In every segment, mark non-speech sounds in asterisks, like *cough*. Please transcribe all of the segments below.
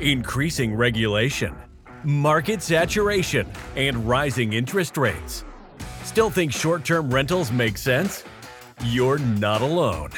increasing regulation, market saturation, and rising interest rates. Still think short term rentals make sense? You're not alone.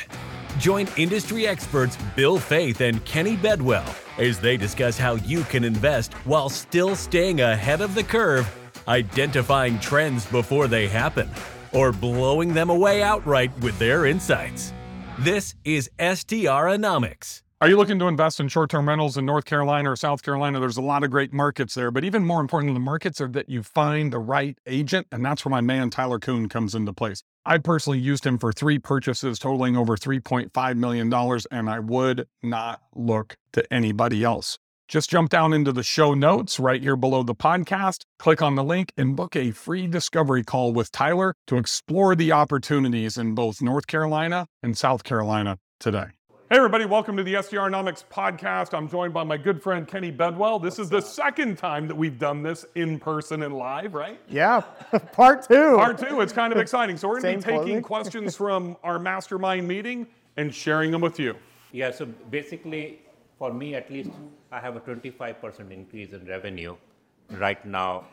Join industry experts Bill Faeth and Kenny Bedwell as they discuss how you can invest while still staying ahead of the curve, identifying trends before they happen, or blowing them away outright with their insights. This is STRonomics. Are you looking to invest in short term rentals in North Carolina or South Carolina? There's a lot of great markets there, but even more important, than the markets are that you find the right agent, and that's where my man Tyler Coon comes into place. I personally used him for three purchases totaling over $3.5 million, and I would not look to anybody else. Just jump down into the show notes right here below the podcast, click on the link, and book a free discovery call with Tyler to explore the opportunities in both North Carolina and South Carolina today. Hey, everybody, welcome to the STRonomics podcast. I'm joined by my good friend Kenny Bedwell. This is the second time that we've done this in person and live, right? Yeah, *laughs* part two. Part two, it's kind of exciting. So, we're going to be taking clothing. questions *laughs* from our mastermind meeting and sharing them with you. Yeah, so basically, for me at least, I have a 25% increase in revenue right now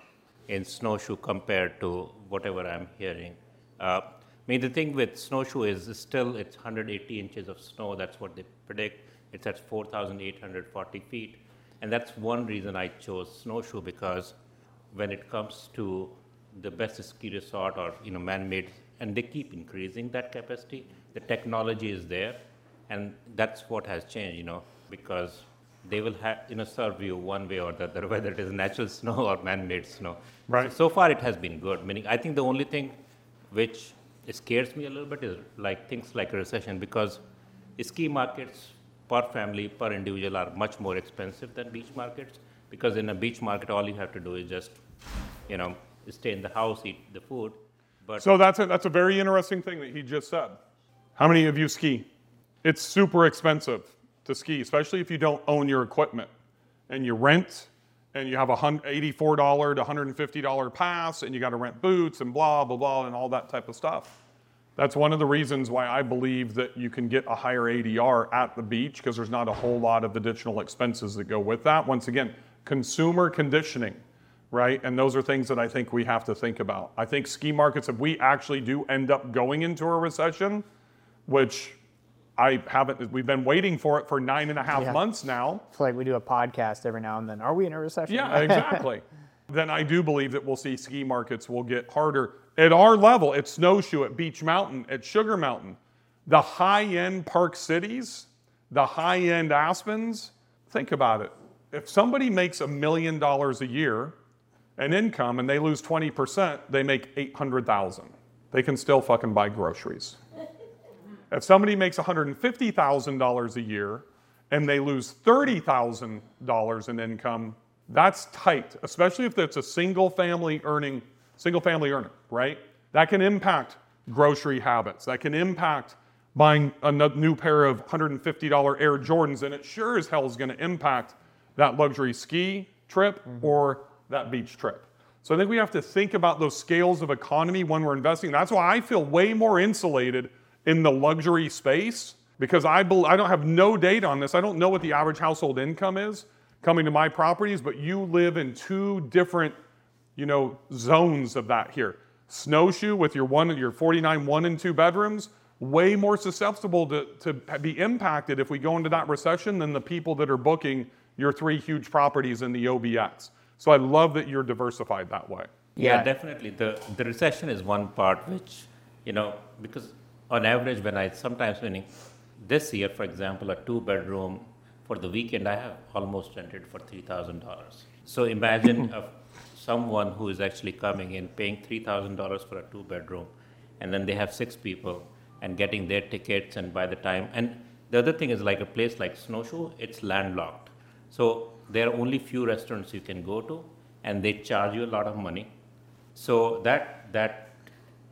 in snowshoe compared to whatever I'm hearing. Uh, I mean, the thing with snowshoe is still it's 180 inches of snow. That's what they predict. It's at 4,840 feet, and that's one reason I chose snowshoe because when it comes to the best ski resort or you know man-made, and they keep increasing that capacity. The technology is there, and that's what has changed. You know, because they will have you know serve you one way or the other, *laughs* whether it is natural snow or man-made snow. Right. So, so far, it has been good. Meaning, I think the only thing which scares me a little bit is like things like a recession because ski markets per family per individual are much more expensive than beach markets because in a beach market all you have to do is just you know stay in the house eat the food but So, that's a, that's a very interesting thing that he just said. How many of you ski? It's super expensive to ski, especially if you don't own your equipment and you rent and you have a hun- $84 to $150 pass and you got to rent boots and blah, blah, blah, and all that type of stuff. That's one of the reasons why I believe that you can get a higher ADR at the beach because there's not a whole lot of additional expenses that go with that. Once again, consumer conditioning, right? And those are things that I think we have to think about. I think ski markets, if we actually do end up going into a recession, which I haven't, we've been waiting for it for nine and a half Yeah. months now. It's like we do a podcast every now and then. Are we in a recession? Yeah, *laughs* exactly. then I do believe that we'll see ski markets will get harder. At our level, at Snowshoe, at Beech Mountain, at Sugar Mountain, the high end park cities, the high end Aspens, think about it. If somebody makes a million dollars a year in income and they lose 20%, they make 800,000. They can still fucking buy groceries. If somebody makes $150,000 a year and they lose $30,000 in income, that's tight, especially if it's a single family earning, single family earner, right? That can impact grocery habits. That can impact buying a new pair of $150 Air Jordans, and it sure as hell is going to impact that luxury ski trip mm-hmm. or that beach trip. So I think we have to think about those scales of economy when we're investing. That's why I feel way more insulated in the luxury space because I, bel I don't have no data on this. I don't know what the average household income is coming to my properties, but you live in two different, you know, zones of that here. Snowshoe with your one, your 49 one and two bedrooms, way more susceptible to, to be impacted if we go into that recession than the people that are booking your three huge properties in the OBX. So I love that you're diversified that way. Yeah, Yeah. definitely. The the recession is one part which, you know, because on average, when I sometimes when this year, for example, a two bedroom for the weekend, I have almost rented for three thousand dollars. So imagine *laughs* of someone who is actually coming in paying three thousand dollars for a two bedroom, and then they have six people and getting their tickets, and by the time and the other thing is like a place like Snowshoe, it's landlocked. So there are only few restaurants you can go to, and they charge you a lot of money. So that that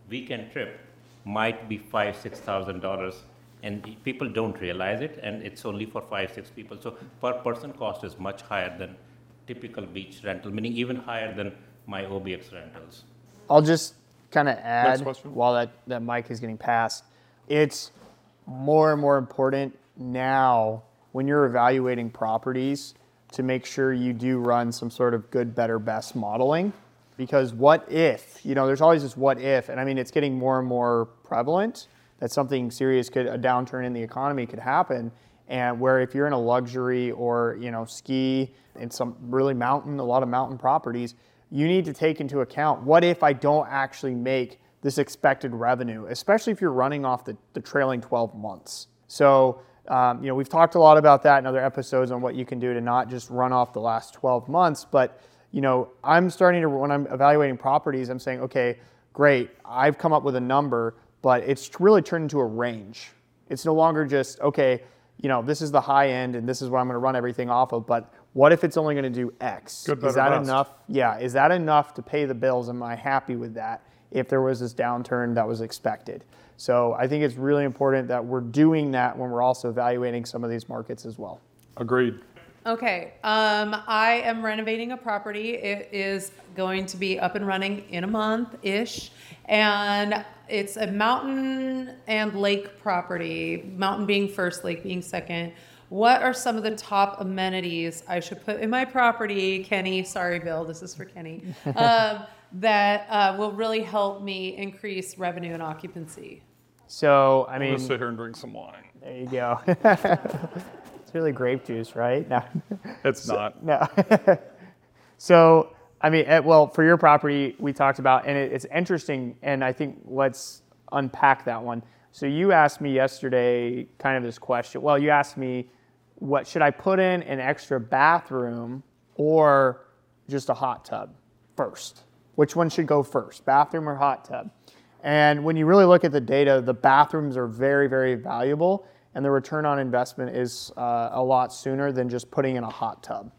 weekend trip might be five six thousand dollars, and people don't realize it, and it's only for five six people. So per person cost is much higher than typical beach rental, meaning even higher than my OBX rentals. I'll just kind of add question. while that, that mic is getting passed. It's more and more important now when you're evaluating properties to make sure you do run some sort of good, better, best modeling. Because what if, you know, there's always this what if, and I mean, it's getting more and more prevalent that something serious could, a downturn in the economy could happen. And where if you're in a luxury or, you know, ski in some really mountain, a lot of mountain properties, you need to take into account what if I don't actually make this expected revenue, especially if you're running off the, the trailing 12 months. So, um, you know, we've talked a lot about that in other episodes on what you can do to not just run off the last 12 months, but you know, I'm starting to when I'm evaluating properties, I'm saying, okay, great, I've come up with a number, but it's really turned into a range. It's no longer just okay, you know, this is the high end and this is what I'm going to run everything off of, but what if it's only going to do X? Good, is that best. enough? Yeah, is that enough to pay the bills? Am I happy with that? If there was this downturn that was expected. So I think it's really important that we're doing that when we're also evaluating some of these markets as well. Agreed. Okay, um, I am renovating a property. It is going to be up and running in a month-ish. And it's a mountain and lake property, mountain being first, lake being second. What are some of the top amenities I should put in my property, Kenny? Sorry, Bill, this is for Kenny. *laughs* Um, that uh, will really help me increase revenue and occupancy. So I I'm mean, gonna sit here and drink some wine. there you go. *laughs* it's really grape juice, right? No. *laughs* It's not. *laughs* No. *laughs* so, I mean, eh, well, for your property, we talked about, and it, it's interesting, and I think let's unpack that one. So, you asked me yesterday kind of this question. Well, you asked me, what should I put in an extra bathroom or just a hot tub first? Which one should go first, bathroom or hot tub? And when you really look at the data, the bathrooms are very, very valuable, and the return on investment is uh, a lot sooner than just putting in a hot tub.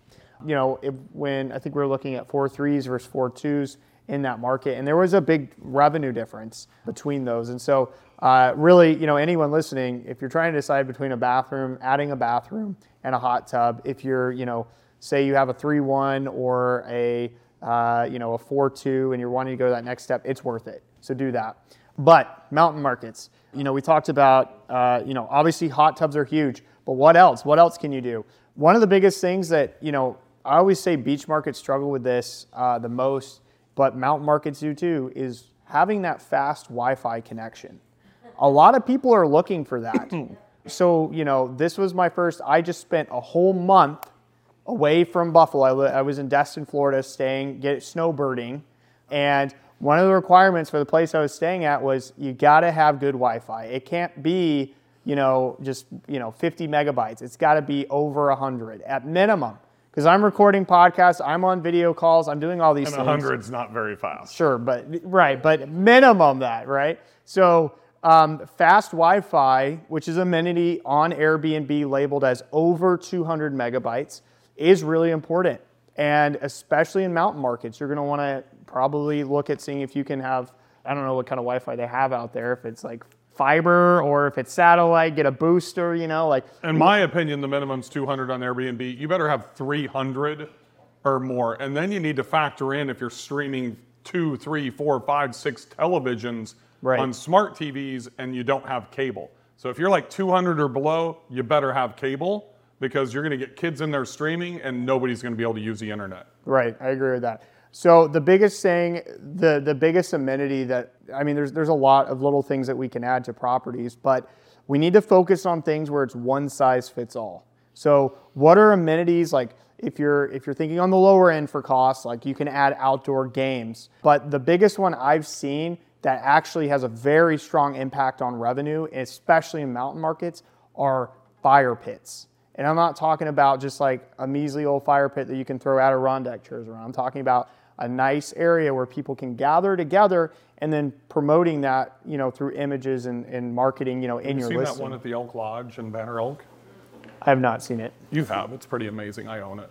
You know, when I think we were looking at four threes versus four twos in that market, and there was a big revenue difference between those. And so, uh, really, you know, anyone listening, if you're trying to decide between a bathroom, adding a bathroom, and a hot tub, if you're, you know, say you have a three-one or a uh, you know, a 4-2 and you're wanting to go to that next step, it's worth it. So do that. But mountain markets, you know, we talked about, uh, you know, obviously hot tubs are huge, but what else? What else can you do? One of the biggest things that, you know, I always say beach markets struggle with this uh, the most, but mountain markets do too, is having that fast Wi-Fi connection. A lot of people are looking for that. *clears throat* so, you know, this was my first, I just spent a whole month away from Buffalo. I was in Destin, Florida, staying, get snowbirding, and one of the requirements for the place I was staying at was you got to have good Wi-Fi. It can't be, you know, just you know 50 megabytes. It's got to be over 100 at minimum. Because I'm recording podcasts, I'm on video calls, I'm doing all these And things. a hundred's not very fast. Sure, but right, but minimum that, right? So um, fast Wi-Fi, which is amenity on Airbnb labeled as over 200 megabytes, is really important. And especially in mountain markets, you're going to want to probably look at seeing if you can have, I don't know what kind of Wi-Fi they have out there, if it's like fiber or if it's satellite, get a booster, you know, like In my opinion, the minimum's 200 on Airbnb. You better have 300 or more. And then you need to factor in if you're streaming two, three, four, five, six televisions Right. on smart TVs and you don't have cable. So if you're like 200 or below, you better have cable because you're going to get kids in there streaming and nobody's going to be able to use the internet. Right, I agree with that. So the biggest thing, the the biggest amenity that I mean, there's there's a lot of little things that we can add to properties, but we need to focus on things where it's one size fits all. So what are amenities like? If you're if you're thinking on the lower end for costs, like you can add outdoor games, but the biggest one I've seen that actually has a very strong impact on revenue, especially in mountain markets, are fire pits. And I'm not talking about just like a measly old fire pit that you can throw Adirondack chairs around. I'm talking about a nice area where people can gather together and then promoting that, you know, through images and, and marketing, you know, in You your seen that one at the Elk Lodge in Banner Elk? I have not seen it. You have. It's pretty amazing. I own it.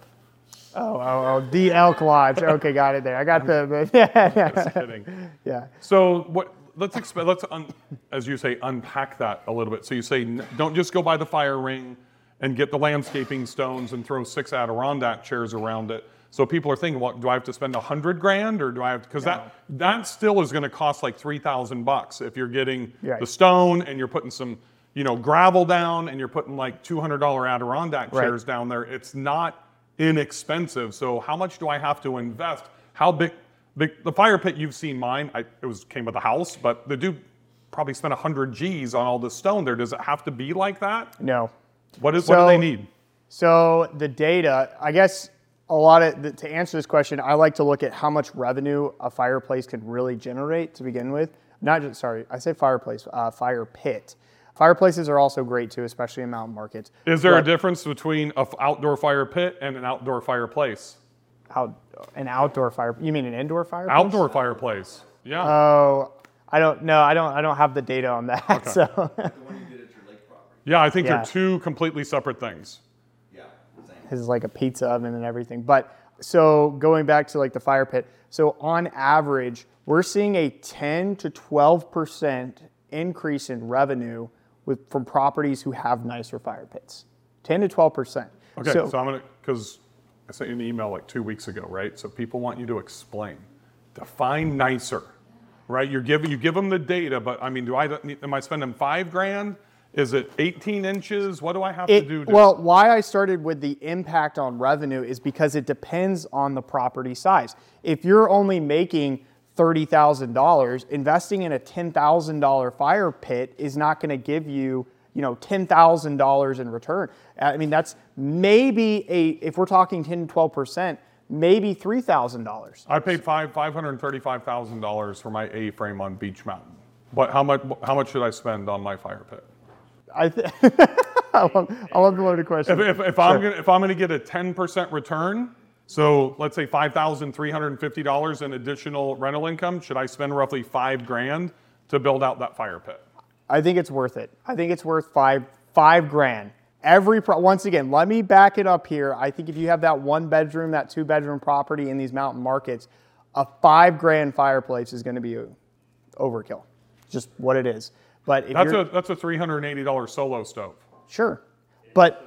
Oh, oh, oh, the Elk Lodge. Okay, got it there. I got *laughs* the, *laughs* yeah, yeah, Just kidding. yeah. So what? Let's exp- let's un- as you say unpack that a little bit. So you say don't just go by the fire ring and get the landscaping stones and throw six Adirondack chairs around it. So people are thinking, well, do I have to spend a hundred grand or do I have because that that still is going to cost like three thousand bucks if you're getting Right. the stone and you're putting some you know gravel down and you're putting like two hundred dollar Adirondack Right. chairs down there. It's not inexpensive. So how much do I have to invest? How big? big the fire pit you've seen mine. I, it was came with a house, but the dude probably spent 100 G's on all the stone there. Does it have to be like that? No. What is what do they need? So the data, I guess a lot of to answer this question, I like to look at how much revenue a fireplace can really generate to begin with. Not just sorry, I say fireplace, uh, fire pit. Fireplaces are also great too, especially in mountain markets. Is there a difference between an outdoor fire pit and an outdoor fireplace? Out, an outdoor fire? You mean an indoor fire? Outdoor fireplace. Yeah. Oh, I don't know. I don't. I don't have the data on that. So yeah, I think yeah. they're two completely separate things. His is like a pizza oven and everything. But so going back to like the fire pit, so on average, we're seeing a 10 to 12 percent increase in revenue with from properties who have nicer fire pits. 10 to 12 percent. Okay, so, I'm gonna because I sent you an email like two weeks ago, right? So people want you to explain, define nicer, right? You're giving you give them the data, but I mean, do I am I spending five grand? Is it 18 inches? What do I have It- to do? To, well, why I started with the impact on revenue is because it depends on the property size. If you're only making $30,000, investing in a $10,000 fire pit is not going to give you, you know, $10,000 in return. I mean, that's maybe a if we're talking 10 to 12%, maybe $3,000. I paid five five hundred thirty-five thousand dollars for my A-frame on Beech Mountain. But how much how much should I spend on my fire pit? I th- *laughs* I love, I love the loaded question. If, if, if I'm gonna if I'm gonna get a 10% return, so let's say five thousand three hundred and fifty dollars in additional rental income, should I spend roughly five grand to build out that fire pit? I think it's worth it. I think it's worth five five grand. Every pro- once again, let me back it up here. I think if you have that one bedroom, that two bedroom property in these mountain markets, a five grand fireplace is going to be overkill. Just what it is. But if That's a that's a three hundred and eighty dollar solo stove. Sure. But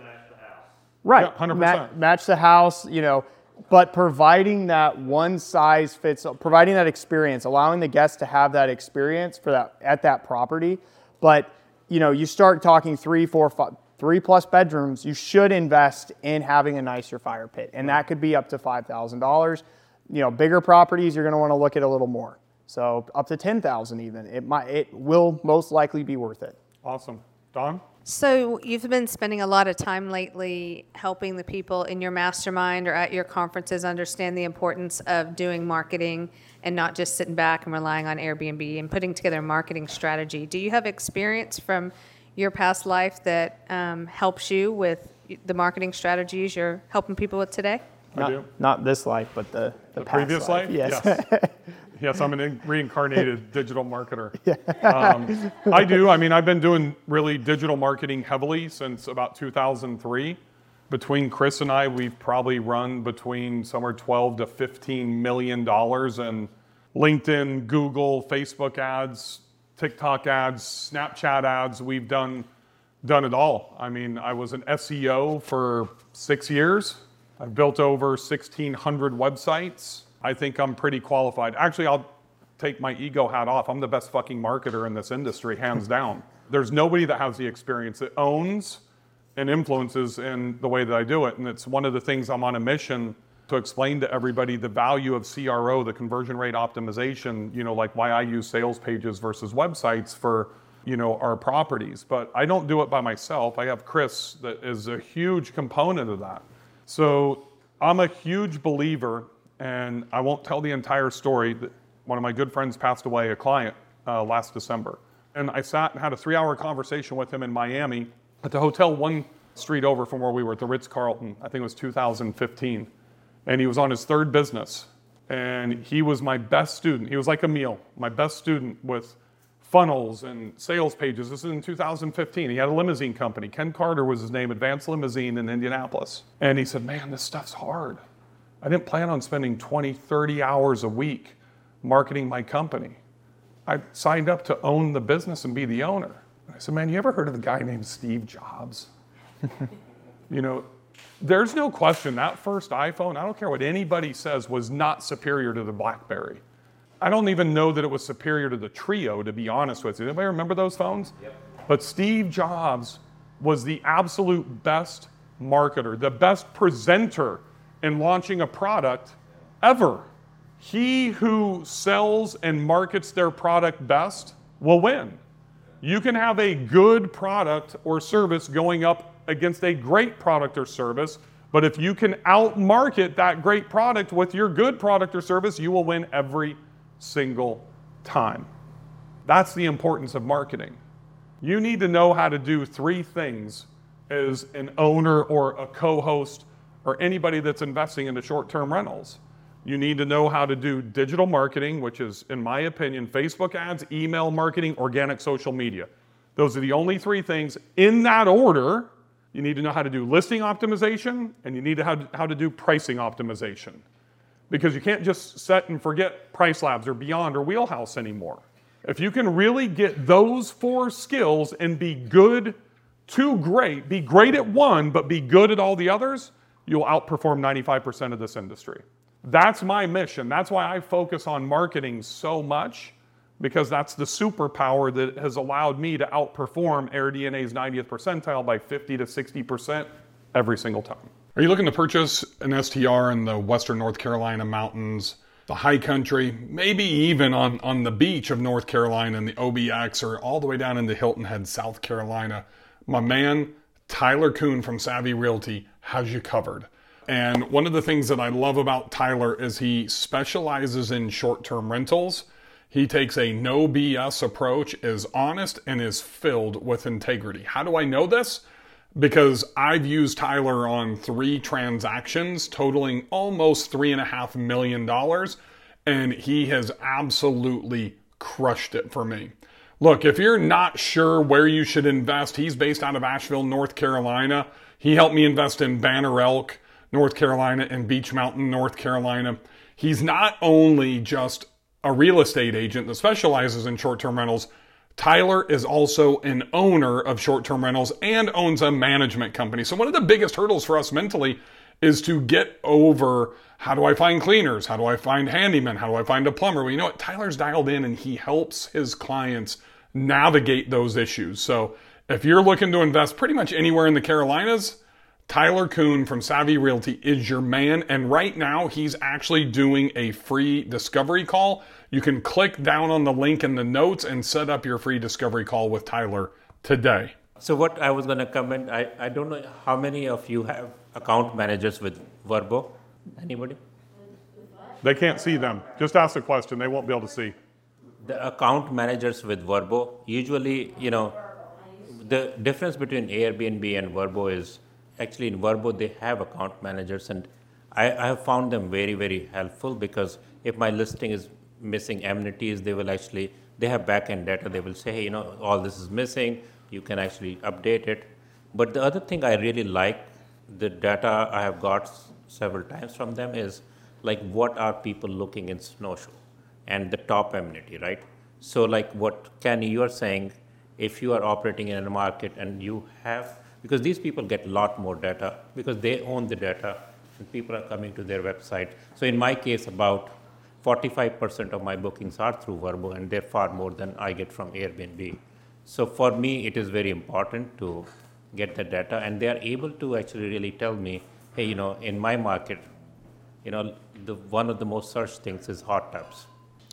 right, Yeah, 100%. match the house, you know, but providing that one size fits providing that experience, allowing the guest to have that experience for that at that property. But, you know, you start talking three, four, five, three plus bedrooms, you should invest in having a nicer fire pit. And that could be up to five thousand dollars. You know, bigger properties, you're gonna want to look at a little more. So up to ten thousand even. It might it will most likely be worth it. Awesome. Don? So you've been spending a lot of time lately helping the people in your mastermind or at your conferences understand the importance of doing marketing and not just sitting back and relying on Airbnb and putting together a marketing strategy. Do you have experience from your past life that um, helps you with the marketing strategies you're helping people with today? I Not, do. not this life, but the, the, The past previous life? Yes. Yes, *laughs* Yes, I'm an in- reincarnated *laughs* digital marketer. Um, I do. I mean, I've been doing really digital marketing heavily since about 2003. Between Chris and I, we've probably run between somewhere 12 to 15 million dollars in LinkedIn, Google, Facebook ads, TikTok ads, Snapchat ads. We've done done it all. I mean, I was an SEO for six years. I've built over 1,600 websites. I think I'm pretty qualified. Actually, I'll take my ego hat off. I'm the best fucking marketer in this industry, hands *laughs* down. There's nobody that has the experience that owns and influences in the way that I do it. And it's one of the things I'm on a mission to explain to everybody the value of CRO, the conversion rate optimization, you know, like why I use sales pages versus websites for, you know, our properties. But I don't do it by myself. I have Chris that is a huge component of that. So I'm a huge believer, and I won't tell the entire story. One of my good friends passed away, a client, uh, last December. And I sat and had a three hour conversation with him in Miami at the hotel one street over from where we were at the Ritz Carlton. I think it was 2015. And he was on his third business. And he was my best student. He was like a meal, my best student with funnels and sales pages. This is in 2015. He had a limousine company. Ken Carter was his name, Advanced Limousine in Indianapolis. And he said, Man, this stuff's hard. I didn't plan on spending 20, 30 hours a week marketing my company. I signed up to own the business and be the owner. I said, Man, you ever heard of a guy named Steve Jobs? *laughs* you know, there's no question that first iPhone, I don't care what anybody says, was not superior to the Blackberry. I don't even know that it was superior to the Treo, to be honest with you. Anybody remember those phones? Yep. But Steve Jobs was the absolute best marketer, the best presenter in launching a product ever. He who sells and markets their product best will win. You can have a good product or service going up against a great product or service, but if you can outmarket that great product with your good product or service, you will win every single time. That's the importance of marketing. You need to know how to do three things as an owner or a co host or anybody that's investing into short term rentals. You need to know how to do digital marketing, which is, in my opinion, Facebook ads, email marketing, organic social media. Those are the only three things in that order. You need to know how to do listing optimization and you need to how, how to do pricing optimization. Because you can't just set and forget Price Labs or Beyond or Wheelhouse anymore. If you can really get those four skills and be good to great, be great at one, but be good at all the others, you'll outperform 95% of this industry. That's my mission. That's why I focus on marketing so much because that's the superpower that has allowed me to outperform AirDNA's 90th percentile by 50 to 60% every single time. Are you looking to purchase an STR in the western North Carolina mountains, the high country, maybe even on, on the beach of North Carolina and the OBX or all the way down into Hilton Head, South Carolina? My man, Tyler Coon from Savvy Realty has you covered. And one of the things that I love about Tyler is he specializes in short term rentals. He takes a no BS approach, is honest, and is filled with integrity. How do I know this? Because I've used Tyler on three transactions totaling almost $3.5 million, and he has absolutely crushed it for me. Look, if you're not sure where you should invest, he's based out of Asheville, North Carolina. He helped me invest in Banner Elk North Carolina, and Beech Mountain, North Carolina. He's not only just a real estate agent that specializes in short term rentals, Tyler is also an owner of short term rentals and owns a management company. So, one of the biggest hurdles for us mentally is to get over how do I find cleaners? How do I find handymen? How do I find a plumber? Well, you know what? Tyler's dialed in and he helps his clients navigate those issues. So, if you're looking to invest pretty much anywhere in the Carolinas, Tyler Coon from Savvy Realty is your man, and right now he's actually doing a free discovery call. You can click down on the link in the notes and set up your free discovery call with Tyler today. So, what I was going to comment, I, I don't know how many of you have account managers with VRBO? Anybody? They can't see them. Just ask the question, they won't be able to see. The account managers with VRBO, usually, you know, the difference between Airbnb and VRBO is actually in VRBO they have account managers, and I, I have found them very very helpful because if my listing is missing amenities, they will actually they have backend data. They will say, hey, you know, all this is missing. You can actually update it. But the other thing I really like, the data I have got several times from them is like what are people looking in snowshoe and the top amenity, right? So like what Kenny you are saying, if you are operating in a market and you have because these people get a lot more data because they own the data and people are coming to their website. So in my case, about 45% of my bookings are through VRBO and they're far more than I get from Airbnb. So for me, it is very important to get the data and they are able to actually really tell me, hey, you know, in my market, you know, the, one of the most searched things is hot tubs.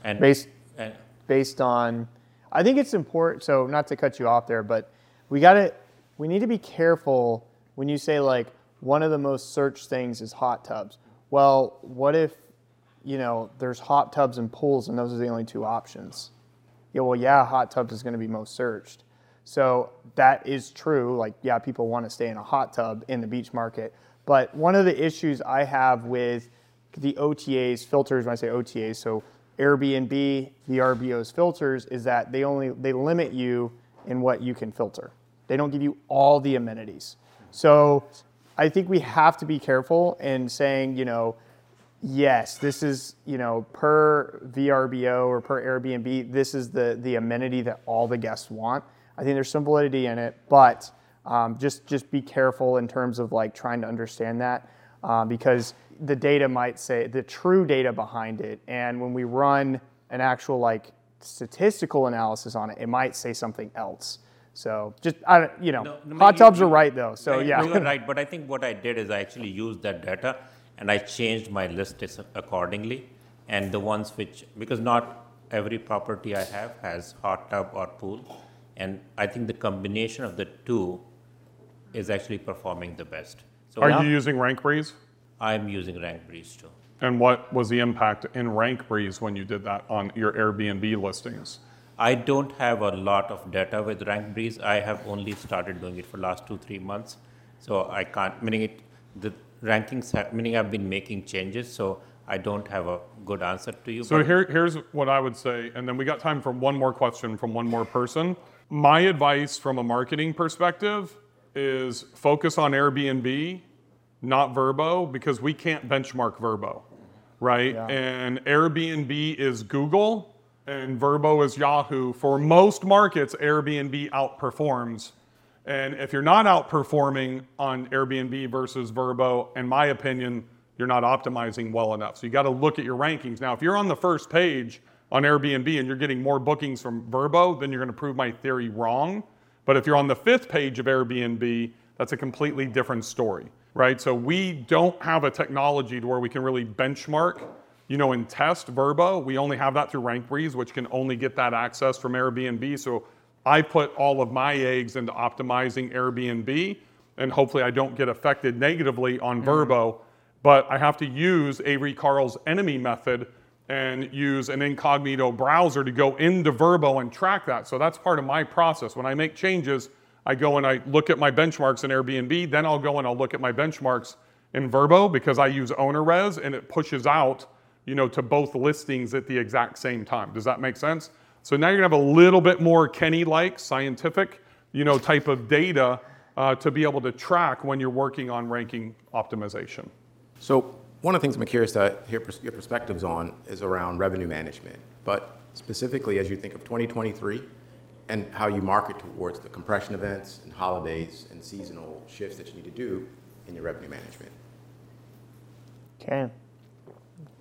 And based, and, based on, I think it's important, so not to cut you off there, but we got to we need to be careful when you say like one of the most searched things is hot tubs. Well, what if you know there's hot tubs and pools and those are the only two options? Yeah, well, yeah, hot tubs is going to be most searched. So that is true. Like, yeah, people want to stay in a hot tub in the beach market. But one of the issues I have with the OTAs filters, when I say OTAs, so Airbnb, VRBO's filters, is that they only they limit you in what you can filter. They don't give you all the amenities. So I think we have to be careful in saying, you know, yes, this is, you know, per VRBO or per Airbnb, this is the, the amenity that all the guests want. I think there's some validity in it, but um, just, just be careful in terms of like trying to understand that uh, because the data might say the true data behind it. And when we run an actual like statistical analysis on it, it might say something else. So just I you know, no, no, hot tubs you, are right though. So right, yeah, you're *laughs* right. But I think what I did is I actually used that data and I changed my list accordingly. And the ones which, because not every property I have has hot tub or pool, and I think the combination of the two is actually performing the best. So Are now you using Rank Breeze? I'm using Rank Breeze too. And what was the impact in Rank Breeze when you did that on your Airbnb listings? I don't have a lot of data with Rank Breeze. I have only started doing it for last two three months, so I can't. Meaning it, the rankings. Have, meaning I've been making changes, so I don't have a good answer to you. So here, here's what I would say, and then we got time for one more question from one more person. My advice from a marketing perspective is focus on Airbnb, not VRBO, because we can't benchmark VRBO, right? And Airbnb is Google, and VRBO is Yahoo. For most markets, Airbnb outperforms. And if you're not outperforming on Airbnb versus VRBO, in my opinion, you're not optimizing well enough. So you got to look at your rankings. Now, if you're on the first page on Airbnb and you're getting more bookings from VRBO, then you're going to prove my theory wrong. But if you're on the fifth page of Airbnb, that's a completely different story, right? So we don't have a technology to where we can really benchmark, you know, and test VRBO. We only have that through RankBreeze, which can only get that access from Airbnb. So I put all of my eggs into optimizing Airbnb, and hopefully I don't get affected negatively on mm-hmm. VRBO. But I have to use Avery Carl's enemy method and use an incognito browser to go into VRBO and track that. So that's part of my process. When I make changes, I go and I look at my benchmarks in Airbnb, then I'll go and I'll look at my benchmarks in VRBO because I use OwnerRez and it pushes out, you know, to both listings at the exact same time. Does that make sense? So now you're gonna have a little bit more Kenny-like scientific, you know, type of data uh, to be able to track when you're working on ranking optimization. So one of the things I'm curious to hear your perspectives on is around revenue management, but specifically as you think of 2023 and how you market towards the compression events and holidays and seasonal shifts that you need to do in your revenue management. Okay.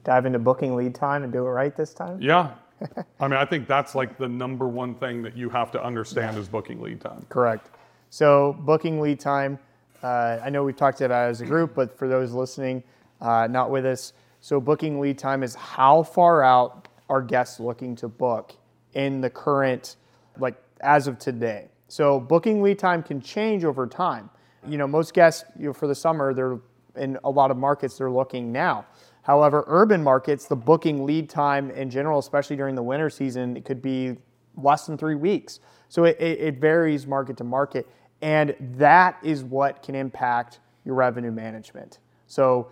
Dive into booking lead time and do it right this time. Yeah. *laughs* I mean, I think that's like the number one thing that you have to understand is booking lead time. Correct. So booking lead time, uh, I know we've talked about it as a group, but for those listening, uh, not with us, so booking lead time is how far out are guests looking to book in the current, like as of today. So booking lead time can change over time. You know, most guests you know, for the summer, they're in a lot of markets, they're looking now. However, urban markets, the booking lead time in general, especially during the winter season, it could be less than three weeks. So it, it, it varies market to market. And that is what can impact your revenue management. So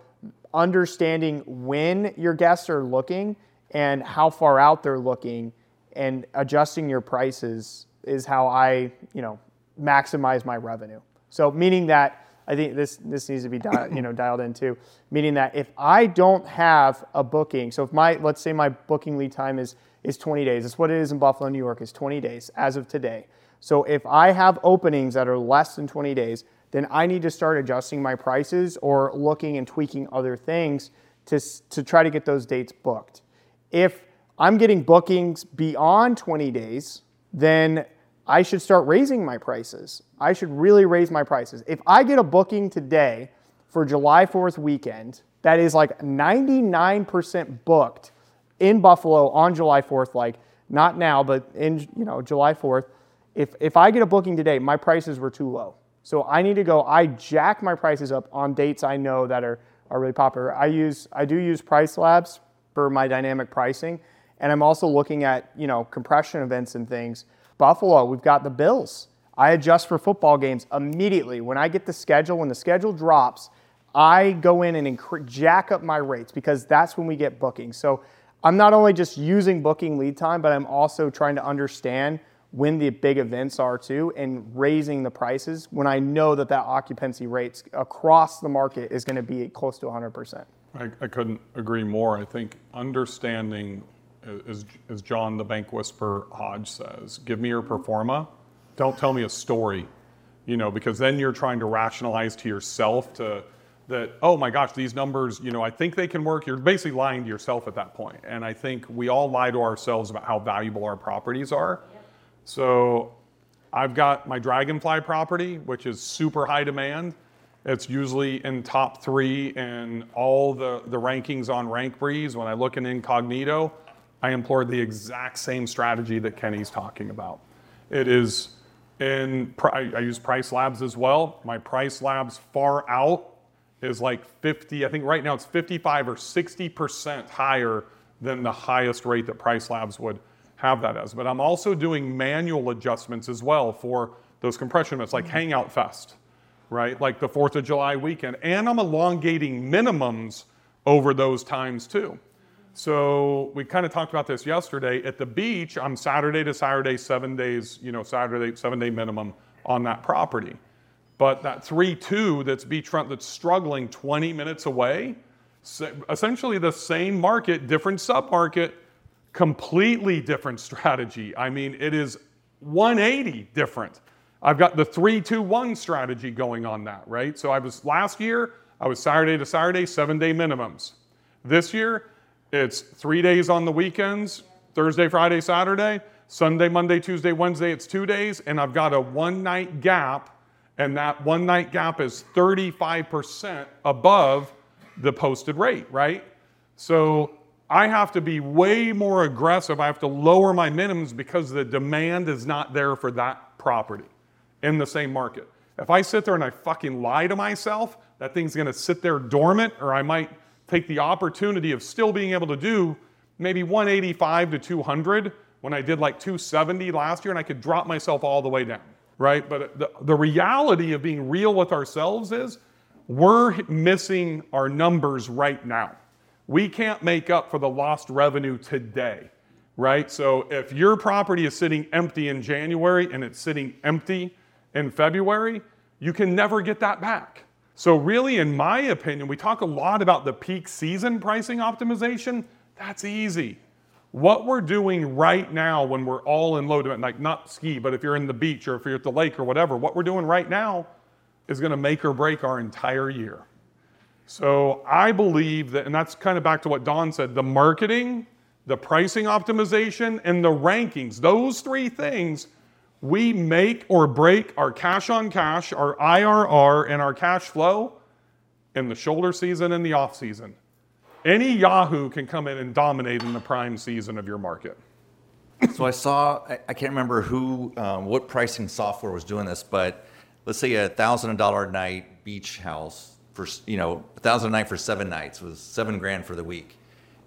understanding when your guests are looking and how far out they're looking and adjusting your prices is how I, you know, maximize my revenue. So meaning that I think this this needs to be di- you know dialed into. Meaning that if I don't have a booking, so if my let's say my booking lead time is is 20 days. It's what it is in Buffalo, New York. Is 20 days as of today. So if I have openings that are less than 20 days, then I need to start adjusting my prices or looking and tweaking other things to to try to get those dates booked. If I'm getting bookings beyond 20 days, then I should start raising my prices. I should really raise my prices. If I get a booking today for July 4th weekend that is like 99% booked in Buffalo on July 4th, like not now, but in you know July 4th, if if I get a booking today, my prices were too low. So I need to go, I jack my prices up on dates I know that are, are really popular. I use I do use Price Labs for my dynamic pricing. And I'm also looking at, you know, compression events and things. Buffalo, we've got the Bills. I adjust for football games immediately. When I get the schedule, when the schedule drops, I go in and incre- jack up my rates because that's when we get bookings. So I'm not only just using booking lead time, but I'm also trying to understand when the big events are too and raising the prices when I know that that occupancy rates across the market is going to be close to 100%. I, I couldn't agree more. I think understanding, as, as John the Bank Whisperer Hodge says, give me your pro forma. Don't tell me a story, you know, because then you're trying to rationalize to yourself to that, oh my gosh, these numbers, you know, I think they can work. You're basically lying to yourself at that point. And I think we all lie to ourselves about how valuable our properties are. So I've got my Dragonfly property, which is super high demand. It's usually in top three in all the, the rankings on RankBreeze. When I look in incognito, I employ the exact same strategy that Kenny's talking about. It is in, I use Price Labs as well. My Price Labs far out is like 50, I think right now it's 55 or 60% higher than the highest rate that Price Labs would have that as. But I'm also doing manual adjustments as well for those compression events like Hangout Fest, right? Like the 4th of July weekend. And I'm elongating minimums over those times too. So we kind of talked about this yesterday. At the beach, I'm Saturday to Saturday, seven days, you know, Saturday, seven day minimum on that property. But that 3 2 that's beachfront that's struggling 20 minutes away, essentially the same market, different submarket, completely different *laughs* strategy. I mean, it is 180 different. I've got the 3 2 1 strategy going on that, right? So I was last year, I was Saturday to Saturday, seven day minimums. This year, it's three days on the weekends Thursday, Friday, Saturday. Sunday, Monday, Tuesday, Wednesday, it's two days. And I've got a one night gap and that one night gap is 35% above the posted rate, right? So I have to be way more aggressive. I have to lower my minimums because the demand is not there for that property in the same market. If I sit there and I fucking lie to myself, that thing's gonna sit there dormant, or I might take the opportunity of still being able to do maybe 185 to 200 when I did like 270 last year, and I could drop myself all the way down right? But the, the reality of being real with ourselves is we're missing our numbers right now. We can't make up for the lost revenue today, right? So if your property is sitting empty in January and it's sitting empty in February, you can never get that back. So, really, in my opinion, we talk a lot about the peak season pricing optimization. That's easy. What we're doing right now when we're all in low demand, like not ski, but if you're in the beach or if you're at the lake or whatever, what we're doing right now is going to make or break our entire year. So I believe that, and that's kind of back to what Don said the marketing, the pricing optimization, and the rankings, those three things, we make or break our cash on cash, our IRR, and our cash flow in the shoulder season and the off season. Any Yahoo can come in and dominate in the prime season of your market. so I saw, I can't remember who, um, what pricing software was doing this, but let's say a thousand dollar night beach house for, you know, a thousand a night for seven nights was seven grand for the week.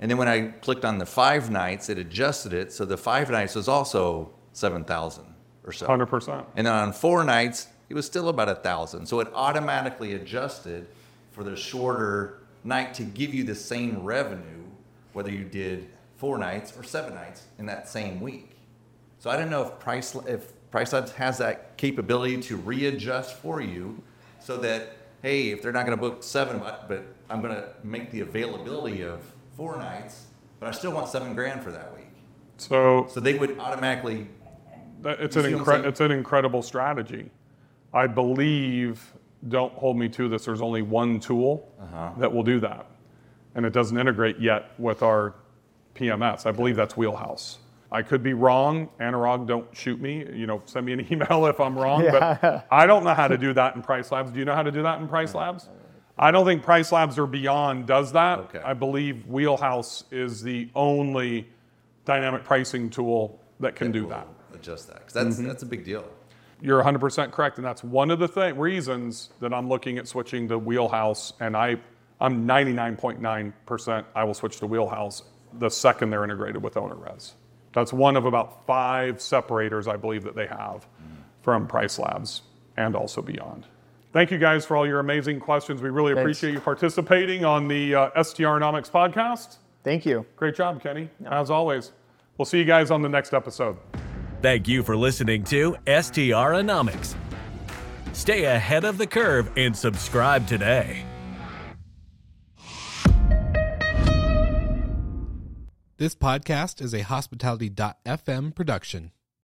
And then when I clicked on the five nights, it adjusted it. So the five nights was also 7,000 or so. 100%. And then on four nights, it was still about a thousand. So it automatically adjusted for the shorter night to give you the same revenue, whether you did four nights or seven nights in that same week. So I don't know if Price if PriceLabs has that capability to readjust for you, so that hey, if they're not going to book seven, but I'm going to make the availability of four nights, but I still want seven grand for that week. So so they would automatically. It's an incre- it's an incredible strategy. I believe don't hold me to this, there's only one tool uh-huh. that will do that. And it doesn't integrate yet with our PMS. I believe that's Wheelhouse. I could be wrong. Anurag, don't shoot me. You know, send me an *laughs* email if I'm wrong. Yeah. But I don't know how to do that in Price Labs. Do you know how to do that in Price Labs? I don't think Price Labs or Beyond does that. Okay. I believe Wheelhouse is the only dynamic pricing tool that can do that. Adjust that. Because that's, mm-hmm. that's a big deal. You're 100% correct, and that's one of the th- reasons that I'm looking at switching to Wheelhouse, and I, I'm 99.9% I will switch to Wheelhouse the second they're integrated with OwnerRez. That's one of about five separators I believe that they have from Price Labs and also beyond. Thank you guys for all your amazing questions. We really Thanks. appreciate you participating on the uh, STRonomics podcast. Thank you. Great job, Kenny, as always. We'll see you guys on the next episode. Thank you for listening to STRonomics. Stay ahead of the curve and subscribe today. This podcast is a hospitality.fm production.